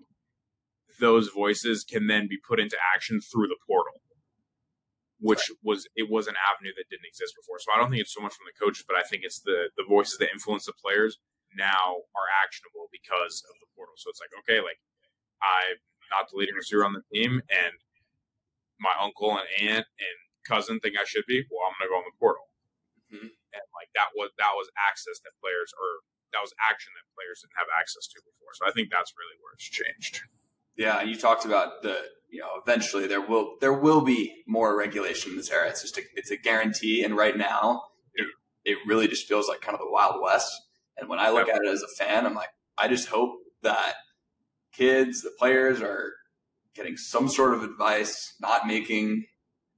those voices can then be put into action through the portal which right. was it was an avenue that didn't exist before. So I don't think it's so much from the coaches, but I think it's the the voices that influence the players now are actionable because of the portal. So it's like, okay, like I'm not the leading receiver on the team, and my uncle and aunt and cousin think I should be. Well, I'm gonna go on the portal, mm-hmm. and like that was that was access that players or that was action that players didn't have access to before. So I think that's really where it's changed. Yeah, and you talked about the you know eventually there will there will be more regulation in this era. It's just a, it's a guarantee, and right now it, it really just feels like kind of the wild west. And when I look at it as a fan, I'm like, I just hope that kids, the players, are getting some sort of advice, not making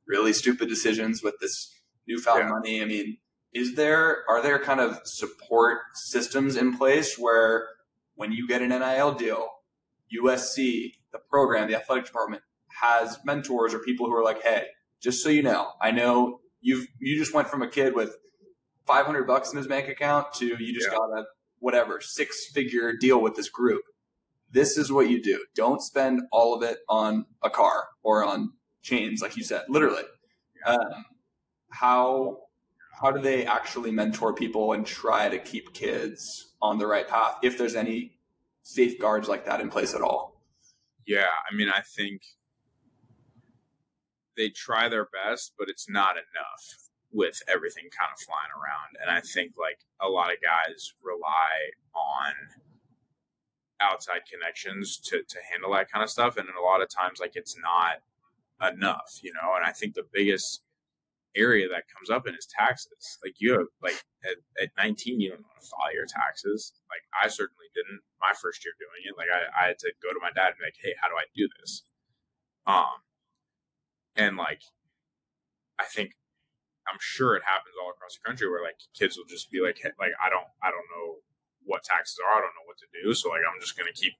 really stupid decisions with this newfound yeah. money. I mean, is there are there kind of support systems in place where when you get an NIL deal, USC, the program, the athletic department has mentors or people who are like, hey, just so you know, I know you've you just went from a kid with 500 bucks in his bank account to you just yeah. got a whatever six figure deal with this group. This is what you do. Don't spend all of it on a car or on chains, like you said, literally. Um, how how do they actually mentor people and try to keep kids on the right path if there's any safeguards like that in place at all? Yeah, I mean, I think they try their best, but it's not enough with everything kind of flying around. And I think like a lot of guys rely on outside connections to, to handle that kind of stuff. And a lot of times, like, it's not enough, you know? And I think the biggest area that comes up in is taxes. Like you have like at, at 19, you don't want to file your taxes. Like I certainly didn't my first year doing it. Like I, I had to go to my dad and be like, Hey, how do I do this? Um, and like, I think I'm sure it happens all across the country where like kids will just be like, hey, like, I don't, I don't know what taxes are. I don't know what to do. So like, I'm just to keep,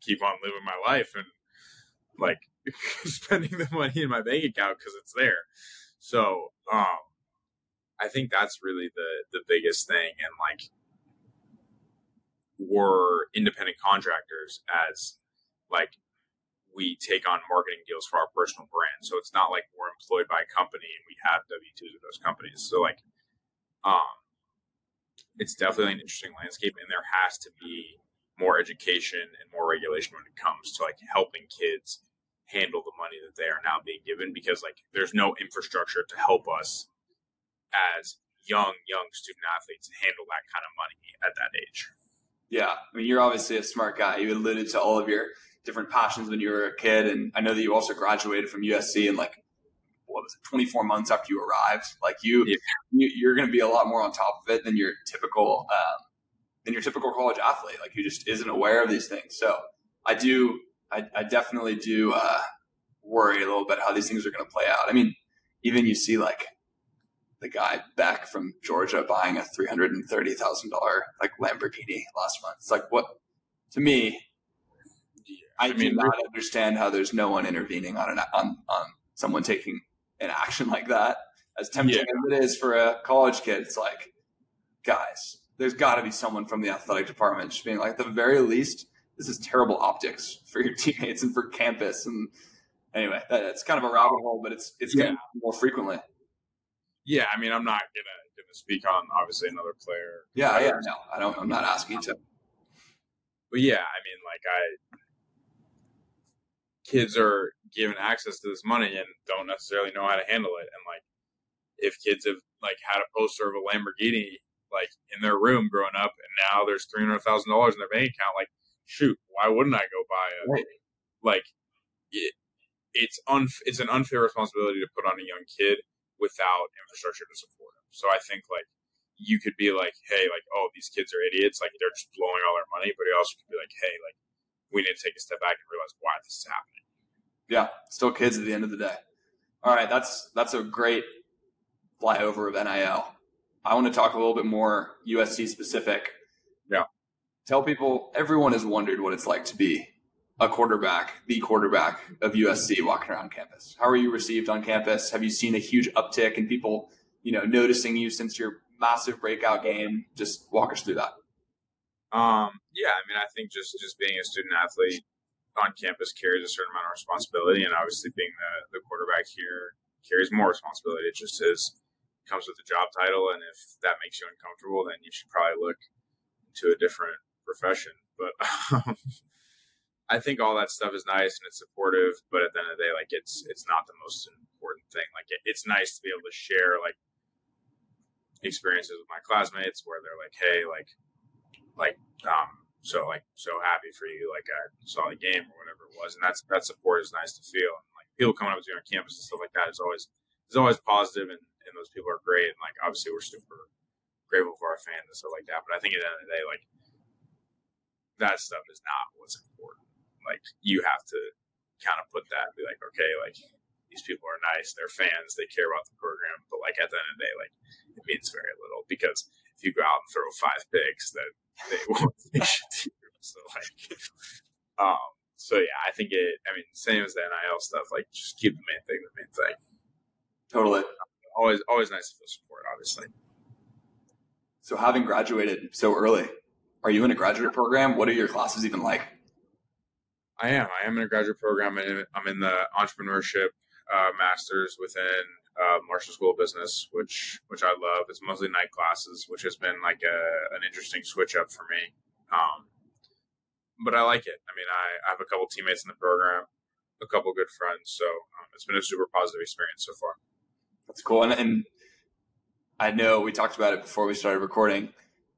keep on living my life and like spending the money in my bank account because it's there. So, um, I think that's really the the biggest thing, and like we're independent contractors as like we take on marketing deals for our personal brand. So it's not like we're employed by a company and we have W twos with those companies. So like, um, it's definitely an interesting landscape, and there has to be more education and more regulation when it comes to like helping kids handle the money that they are now being given because like there's no infrastructure to help us as young young student athletes handle that kind of money at that age. Yeah i mean you're obviously a smart guy. You alluded to all of your different passions when you were a kid and i know that you also graduated from usc and like what was it 24 months after you arrived? Like you, yeah. you are going to be a lot more on top of it than your typical um, than your typical college athlete. Like who just isn't aware of these things. So i do I, I definitely do uh, worry a little bit how these things are going to play out. I mean, even you see like the guy back from Georgia buying a three hundred and thirty thousand dollar like Lamborghini last month. It's like what to me. I, I mean, do not understand how there's no one intervening on an on on someone taking an action like that. As tempting yeah. as it is for a college kid, it's like, guys, there's got to be someone from the athletic department just being like, at the very least, this is terrible optics for your teammates and for campus. And anyway, that's kind of a rabbit hole, but it's it's yeah. more frequently. Yeah, I mean, I'm not gonna gonna speak on obviously another player. Yeah, yeah, no, I don't. I'm not asking to. But yeah, I mean, like I, kids are given access to this money and don't necessarily know how to handle it. And like, if kids have like had a poster of a Lamborghini like in their room growing up, and now there's three hundred thousand dollars in their bank account, like shoot, why wouldn't I go buy a right. like it, it's un it's an unfair responsibility to put on a young kid without infrastructure to support them. So I think like you could be like, hey, like, oh, these kids are idiots, like they're just blowing all their money, but you also could be like, hey, like we need to take a step back and realize why this is happening. Yeah, still kids at the end of the day. All right, that's that's a great flyover of NIL. I want to talk a little bit more USC specific. Yeah. Tell people, everyone has wondered what it's like to be a quarterback, the quarterback of USC walking around campus. How are you received on campus? Have you seen a huge uptick in people, you know, noticing you since your massive breakout game? Just walk us through that. Um, yeah, I mean, I think just just being a student athlete on campus carries a certain amount of responsibility, and obviously being the, the quarterback here carries more responsibility. It just is comes with the job title, and if that makes you uncomfortable, then you should probably look to a different profession. But um, I think all that stuff is nice and it's supportive, but at the end of the day, like it's it's not the most important thing. Like it, it's nice to be able to share like experiences with my classmates where they're like, hey, like like um so like so happy for you, like I saw the game or whatever it was, and that's that support is nice to feel. And like people coming up to you on campus and stuff like that is always is always positive, and, and those people are great. And like obviously we're super grateful for our fans and stuff like that. But I think at the end of the day, like that stuff is not what's important. Like you have to kind of put that, be like, okay, like these people are nice, they're fans, they care about the program, but like at the end of the day, like it means very little because if you go out and throw five picks, that they won't So like, um, so yeah, I think it. I mean, same as the NIL stuff. Like, just keep the main thing the main thing. Totally. Always, always nice to feel support. Obviously. So, having graduated so early, are you in a graduate program? What are your classes even like? I am. I am in a graduate program, and I'm in the entrepreneurship uh, masters within uh, Marshall School of Business, which which I love. It's mostly night classes, which has been like a, an interesting switch up for me. Um, but I like it. I mean, I, I, have a couple teammates in the program, a couple good friends, so um, it's been a super positive experience so far. That's cool, and, and I know we talked about it before we started recording.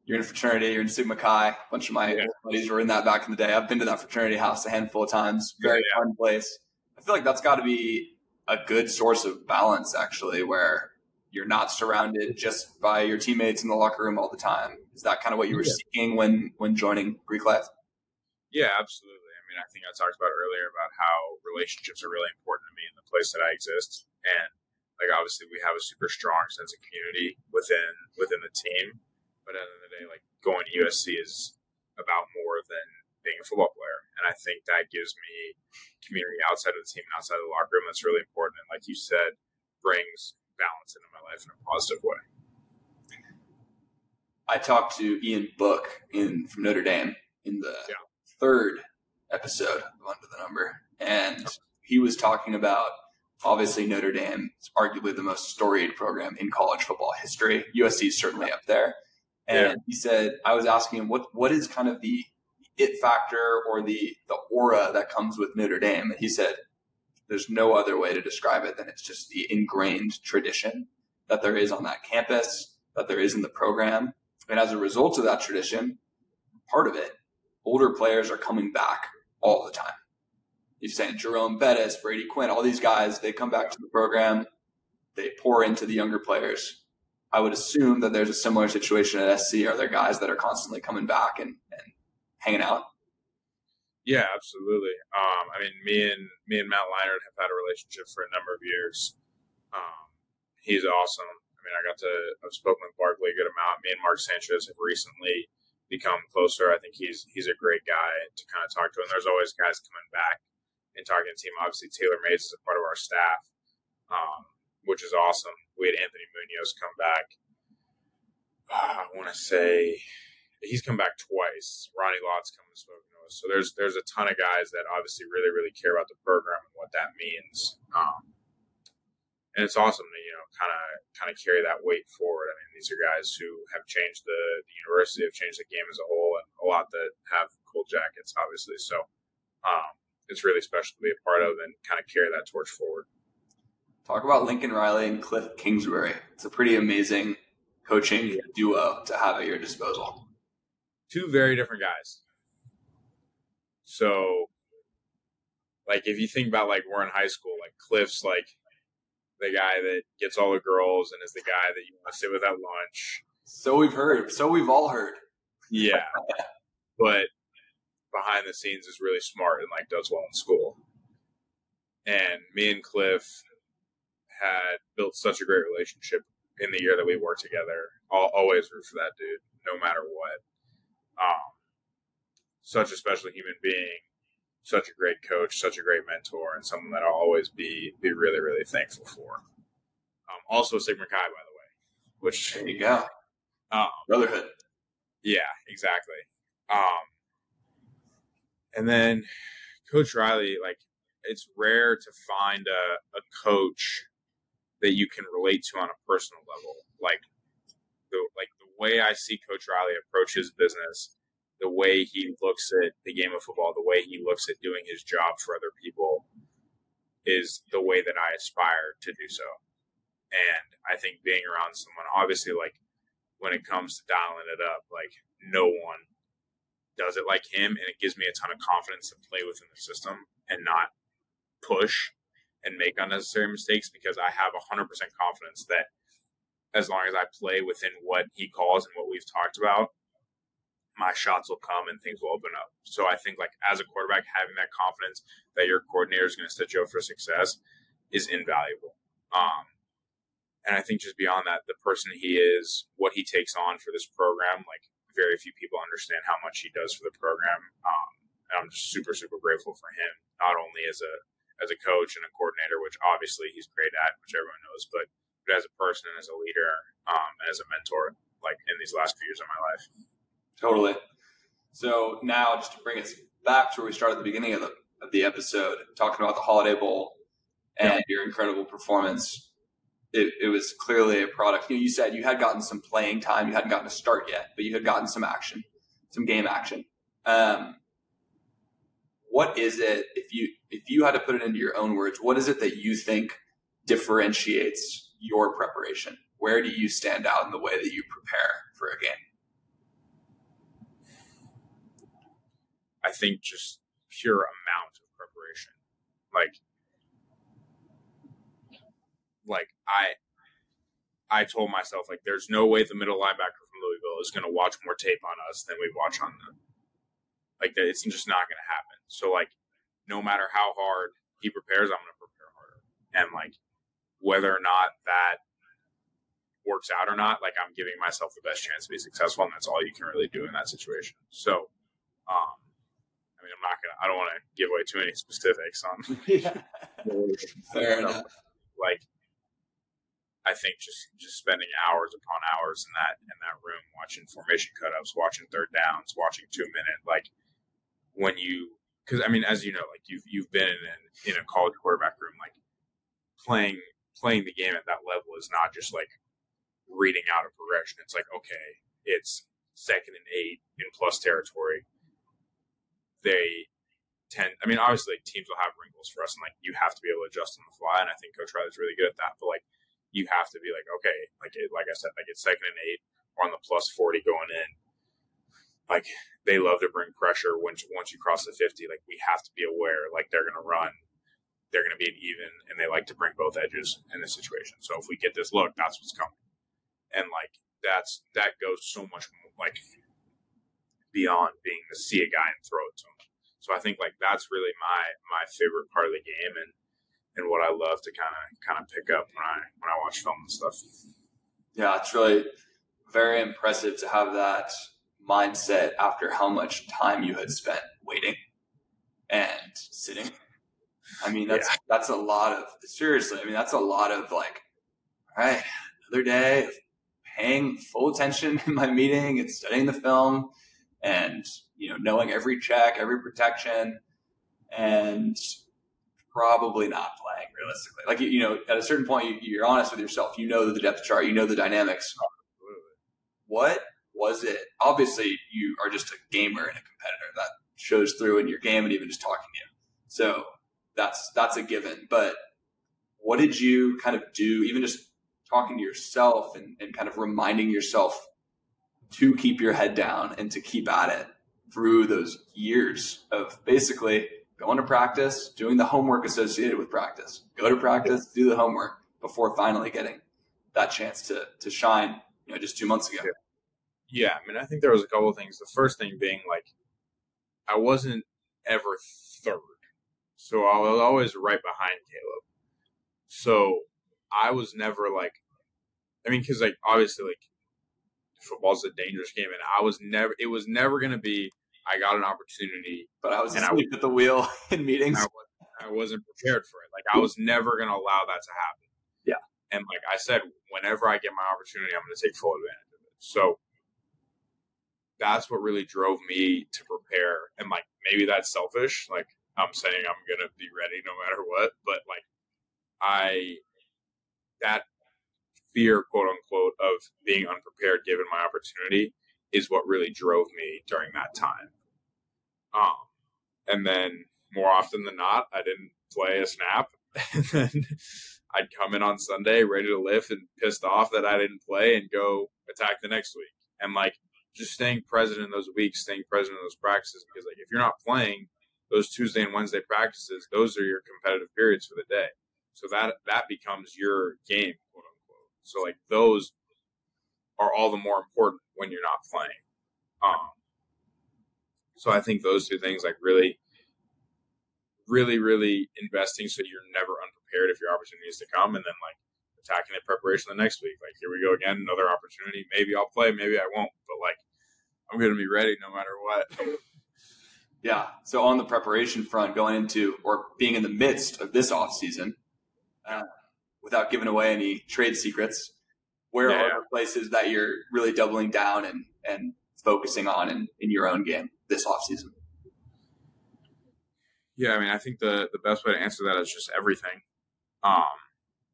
You're in a fraternity. You're in Sigma Chi. A bunch of my yeah. buddies were in that back in the day. I've been to that fraternity house a handful of times. Very yeah. fun place. I feel like that's got to be a good source of balance, actually, where you're not surrounded just by your teammates in the locker room all the time. Is that kind of what you were yeah. seeking when when joining Greek life? Yeah, absolutely. I mean, I think I talked about earlier about how relationships are really important to me in the place that I exist, and like obviously we have a super strong sense of community within within the team. But at the end of the day, like going to USC is about more than being a football player, and I think that gives me community outside of the team and outside of the locker room that's really important. And like you said, brings balance into my life in a positive way. I talked to Ian Book in from Notre Dame in the yeah. third episode of Under the Number, and he was talking about obviously Notre Dame is arguably the most storied program in college football history. USC is certainly up there. And yeah. he said, I was asking him what what is kind of the it factor or the the aura that comes with Notre Dame. And he said, "There's no other way to describe it than it's just the ingrained tradition that there is on that campus, that there is in the program, and as a result of that tradition, part of it, older players are coming back all the time. You're saying Jerome Bettis, Brady Quinn, all these guys, they come back to the program, they pour into the younger players. I would assume that there's a similar situation at SC. Are there guys that are constantly coming back and, and hanging out? Yeah, absolutely. Um, I mean, me and me and Matt Leinart have had a relationship for a number of years. Um, he's awesome. I mean, I got to I've spoken with Barkley a good amount. Me and Mark Sanchez have recently become closer. I think he's he's a great guy to kind of talk to. And there's always guys coming back and talking to the team. Obviously, Taylor Mays is a part of our staff, um, which is awesome. We had Anthony Munoz come back. Uh, I want to say he's come back twice. Ronnie Lott's come and spoken to us. So there's there's a ton of guys that obviously really really care about the program and what that means. Um, and it's awesome to you know kind of kind of carry that weight forward. I mean, these are guys who have changed the, the university, have changed the game as a whole, and a lot that have cool jackets, obviously. So um, it's really special to be a part of and kind of carry that torch forward. Talk about Lincoln Riley and Cliff Kingsbury. It's a pretty amazing coaching duo to have at your disposal two very different guys. So, like, if you think about like we're in high school, like Cliff's like the guy that gets all the girls and is the guy that you want to sit with at lunch. So we've heard. So we've all heard. Yeah, but behind the scenes is really smart and like does well in school. And me and Cliff had built such a great relationship in the year that we worked together. I'll always root for that dude, no matter what. Um, such a special human being, such a great coach, such a great mentor, and someone that I'll always be be really, really thankful for. Um, also, Sigma Chi, by the way, which there you go, um, brotherhood. Yeah, exactly. Um, and then Coach Riley, like it's rare to find a, a coach that you can relate to on a personal level. Like the like the way I see Coach Riley approach his business, the way he looks at the game of football, the way he looks at doing his job for other people is the way that I aspire to do so. And I think being around someone, obviously, like when it comes to dialing it up, like no one does it like him. And it gives me a ton of confidence to play within the system and not push and make unnecessary mistakes because I have 100% confidence that as long as I play within what he calls and what we've talked about, my shots will come and things will open up. So I think like as a quarterback, having that confidence that your coordinator is going to set you up for success is invaluable. Um, and I think just beyond that, the person he is, what he takes on for this program, like very few people understand how much he does for the program. Um, and I'm just super, super grateful for him, not only as a as a coach and a coordinator, which obviously he's great at, which everyone knows, but, but as a person, and as a leader, um, as a mentor, like in these last few years of my life. Totally. So now, just to bring us back to where we started at the beginning of the of the episode, talking about the Holiday Bowl and yeah. your incredible performance. It, it, was clearly a product. You, know, you said you had gotten some playing time. You hadn't gotten a start yet, but you had gotten some action, some game action. Um, what is it if you if you had to put it into your own words what is it that you think differentiates your preparation? Where do you stand out in the way that you prepare for a game? I think just pure amount of preparation. Like like i i told myself like there's no way the middle linebacker from louisville is going to watch more tape on us than we watch on them like that, it's just not going to happen. So like, no matter how hard he prepares, I'm going to prepare harder. And like, whether or not that works out or not, like I'm giving myself the best chance to be successful, and that's all you can really do in that situation. So, um, I mean, I'm not gonna, I don't want to give away too many specifics on. yeah. Fair enough. Like, I think just just spending hours upon hours in that in that room, watching formation cutups, watching third downs, watching two minute, like when you because I mean, as you know, like you've you've been in in a college quarterback room, like playing playing the game at that level is not just like reading out a progression. It's like okay, it's second and eight in plus territory. They tend, I mean, obviously like, teams will have wrinkles for us, and like you have to be able to adjust on the fly. And I think Coach Riley's really good at that. But like you have to be like okay, like it, like I said, like it's second and eight on the plus forty going in like they love to bring pressure once once you cross the 50 like we have to be aware like they're going to run they're going to be an even and they like to bring both edges in this situation. So if we get this look that's what's coming. And like that's that goes so much like beyond being to see a guy and throw it to him. So i think like that's really my my favorite part of the game and and what i love to kind of kind of pick up when i when i watch film and stuff. Yeah it's really very impressive to have that mindset after how much time you had spent waiting and sitting. I mean, that's yeah. that's a lot of seriously. I mean, that's a lot of like, all right, another day of paying full attention in my meeting and studying the film, and you know, knowing every check, every protection, and probably not playing realistically. Like you know, at a certain point, you're honest with yourself. You know the depth chart. You know the dynamics. What was it? Obviously, you are just a gamer and a competitor that shows through in your game and even just talking to you. So that's that's a given. But what did you kind of do, even just talking to yourself and, and kind of reminding yourself to keep your head down and to keep at it through those years of basically going to practice, doing the homework associated with practice, go to practice, do the homework before finally getting that chance to to shine, you know, just two months ago. Yeah, I mean, I think there was a couple of things. The first thing being like, I wasn't ever third, so I was always right behind Caleb. So I was never like I mean, because like obviously, like football's a dangerous game, and I was never. It was never going to be. I got an opportunity, but I was asleep I, at the wheel in meetings. I, was, not prepared for it. Like I was never going to allow that to happen. Yeah. And like I said, whenever I get my opportunity, I'm going to take full advantage of it. So that's what really drove me to prepare. And like maybe that's selfish. Like I'm saying I'm gonna be ready no matter what. But like I that fear, quote unquote, of being unprepared given my opportunity is what really drove me during that time. Um and then more often than not, I didn't play a snap. and then I'd come in on Sunday ready to lift and pissed off that I didn't play and go attack the next week. And like just staying present in those weeks, staying present in those practices. Because like if you're not playing those Tuesday and Wednesday practices, those are your competitive periods for the day. So that that becomes your game, quote unquote. So like those are all the more important when you're not playing. Um, so I think those two things, like really, really, really investing so you're never unprepared if your opportunity is to come, and then like attacking the preparation the next week. Like here we go again, another opportunity. Maybe I'll play, maybe I won't, but like I'm going to be ready no matter what. yeah. So on the preparation front, going into or being in the midst of this off season, uh, without giving away any trade secrets, where yeah, are the places that you're really doubling down and and focusing on in, in your own game this off season? Yeah, I mean, I think the the best way to answer that is just everything. Um,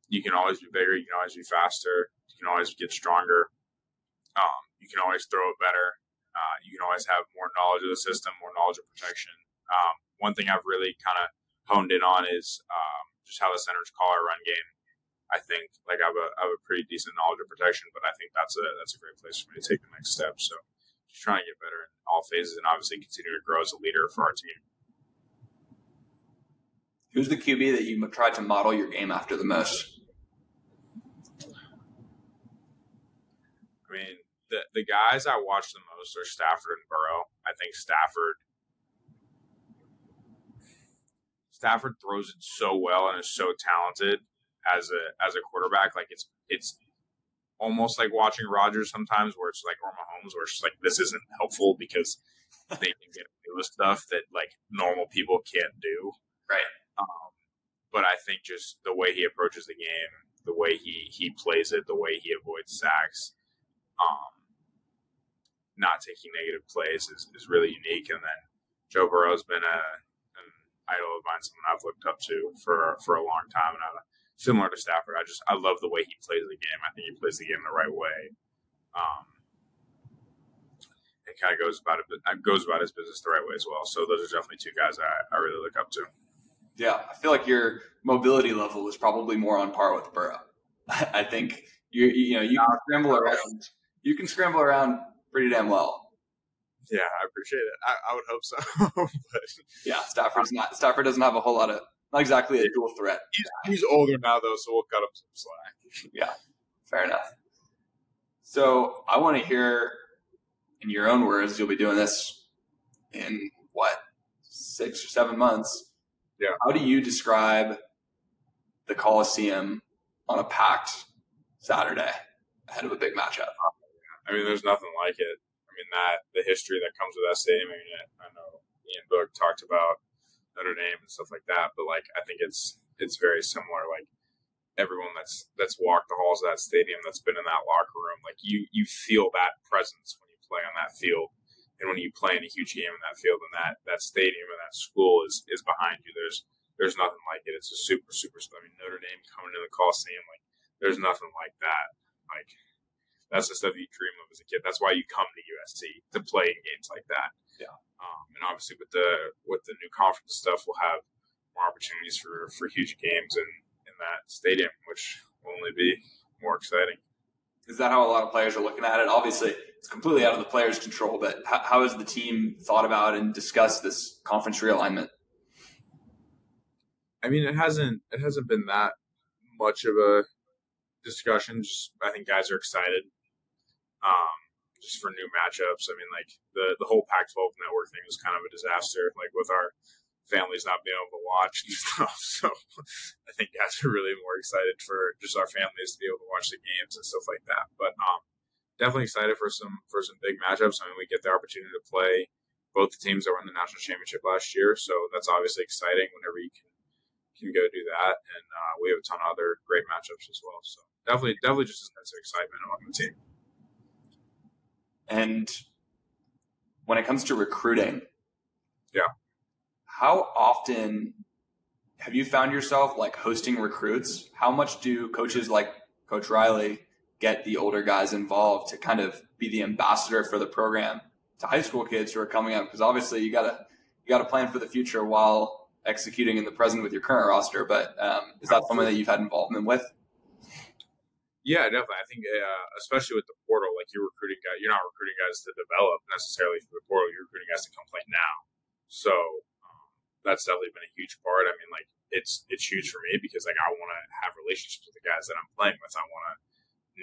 you can always be bigger. You can always be faster. You can always get stronger. Um, you can always throw it better. Uh, you can always have more knowledge of the system, more knowledge of protection. Um, one thing I've really kind of honed in on is um, just how the centers call our run game. I think like I have a I have a pretty decent knowledge of protection, but I think that's a that's a great place for me to take the next step. So just trying to get better in all phases and obviously continue to grow as a leader for our team. Who's the QB that you tried to model your game after the most? I mean, the the guys I watch the are Stafford and Burrow. I think Stafford Stafford throws it so well and is so talented as a as a quarterback. Like it's it's almost like watching Rodgers sometimes, where it's like or Mahomes, where it's like this isn't helpful because they can get away with stuff that like normal people can't do. Right. Um, but I think just the way he approaches the game, the way he he plays it, the way he avoids sacks, um, not taking negative plays is, is really unique. And then Joe Burrow's been a an idol of mine, someone I've looked up to for for a long time, and I, similar to Stafford, I just I love the way he plays the game. I think he plays the game the right way. Um, it kind of goes about it, goes about his business the right way as well. So those are definitely two guys I, I really look up to. Yeah, I feel like your mobility level is probably more on par with Burrow. I think you you know you can scramble around. You can scramble around pretty damn well. Yeah, I appreciate it. I, I would hope so. but yeah, Stafford's not. Stafford doesn't have a whole lot of not exactly a dual threat. He's, he's older now though, so we'll cut him some slack. yeah, fair enough. So I want to hear, in your own words, you'll be doing this in what six or seven months. Yeah. How do you describe the Coliseum on a packed Saturday ahead of a big matchup? I mean, there's nothing like it. I mean, that the history that comes with that stadium. I mean, I know Ian Book talked about Notre Dame and stuff like that, but like I think it's it's very similar. Like everyone that's that's walked the halls of that stadium, that's been in that locker room, like you you feel that presence when you play on that field, and when you play in a huge game in that field, and that that stadium and that school is is behind you. There's there's nothing like it. It's a super super. I mean, Notre Dame coming to the Coliseum, like there's nothing like that. Like that's the stuff you dream of as a kid. That's why you come to USC to play in games like that. Yeah. Um, and obviously with the with the new conference stuff, we'll have more opportunities for for huge games in in that stadium, which will only be more exciting. Is that how a lot of players are looking at it? Obviously, it's completely out of the players' control. But how, how has the team thought about and discussed this conference realignment? I mean, it hasn't it hasn't been that much of a discussion. Just I think guys are excited um, just for new matchups. I mean, like the the whole Pac-12 network thing was kind of a disaster. Like with our families not being able to watch and stuff. So I think guys are really more excited for just our families to be able to watch the games and stuff like that. But um, definitely excited for some for some big matchups. I mean, we get the opportunity to play both the teams that were in the national championship last year, so that's obviously exciting whenever you can can go do that. And uh, we have a ton of other great matchups as well. So definitely, definitely just a sense of excitement among the team. And when it comes to recruiting, yeah, how often have you found yourself like hosting recruits? How much do coaches like Coach Riley get the older guys involved to kind of be the ambassador for the program to high school kids who are coming up? Because obviously you gotta you gotta plan for the future while executing in the present with your current roster. But um, is that something that you've had involvement with? Yeah, definitely. I think, uh, especially with the portal, like you're recruiting guys, you're not recruiting guys to develop necessarily through the portal. You're recruiting guys to come play now. So um, that's definitely been a huge part. I mean, like it's it's huge for me because like I want to have relationships with the guys that I'm playing with. I want to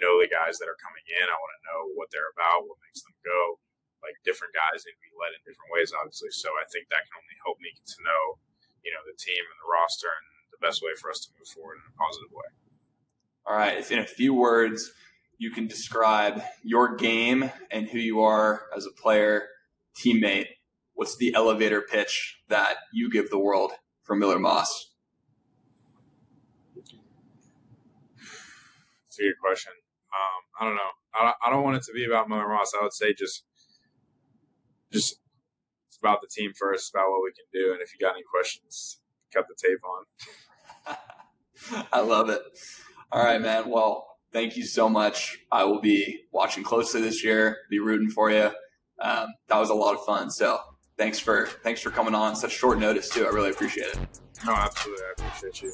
know the guys that are coming in. I want to know what they're about, what makes them go. Like different guys need to be led in different ways, obviously. So I think that can only help me get to know you know the team and the roster and the best way for us to move forward in a positive way. All right, if in a few words you can describe your game and who you are as a player, teammate, what's the elevator pitch that you give the world for Miller Moss? It's a good question. Um, I don't know. I don't, I don't want it to be about Miller Moss. I would say just just it's about the team first, about what we can do, and if you got any questions, cut the tape on. I love it. All right, man. Well, thank you so much. I will be watching closely this year, be rooting for you. Um, that was a lot of fun. So thanks for thanks for coming on such short notice too. I really appreciate it. No, absolutely. I appreciate you.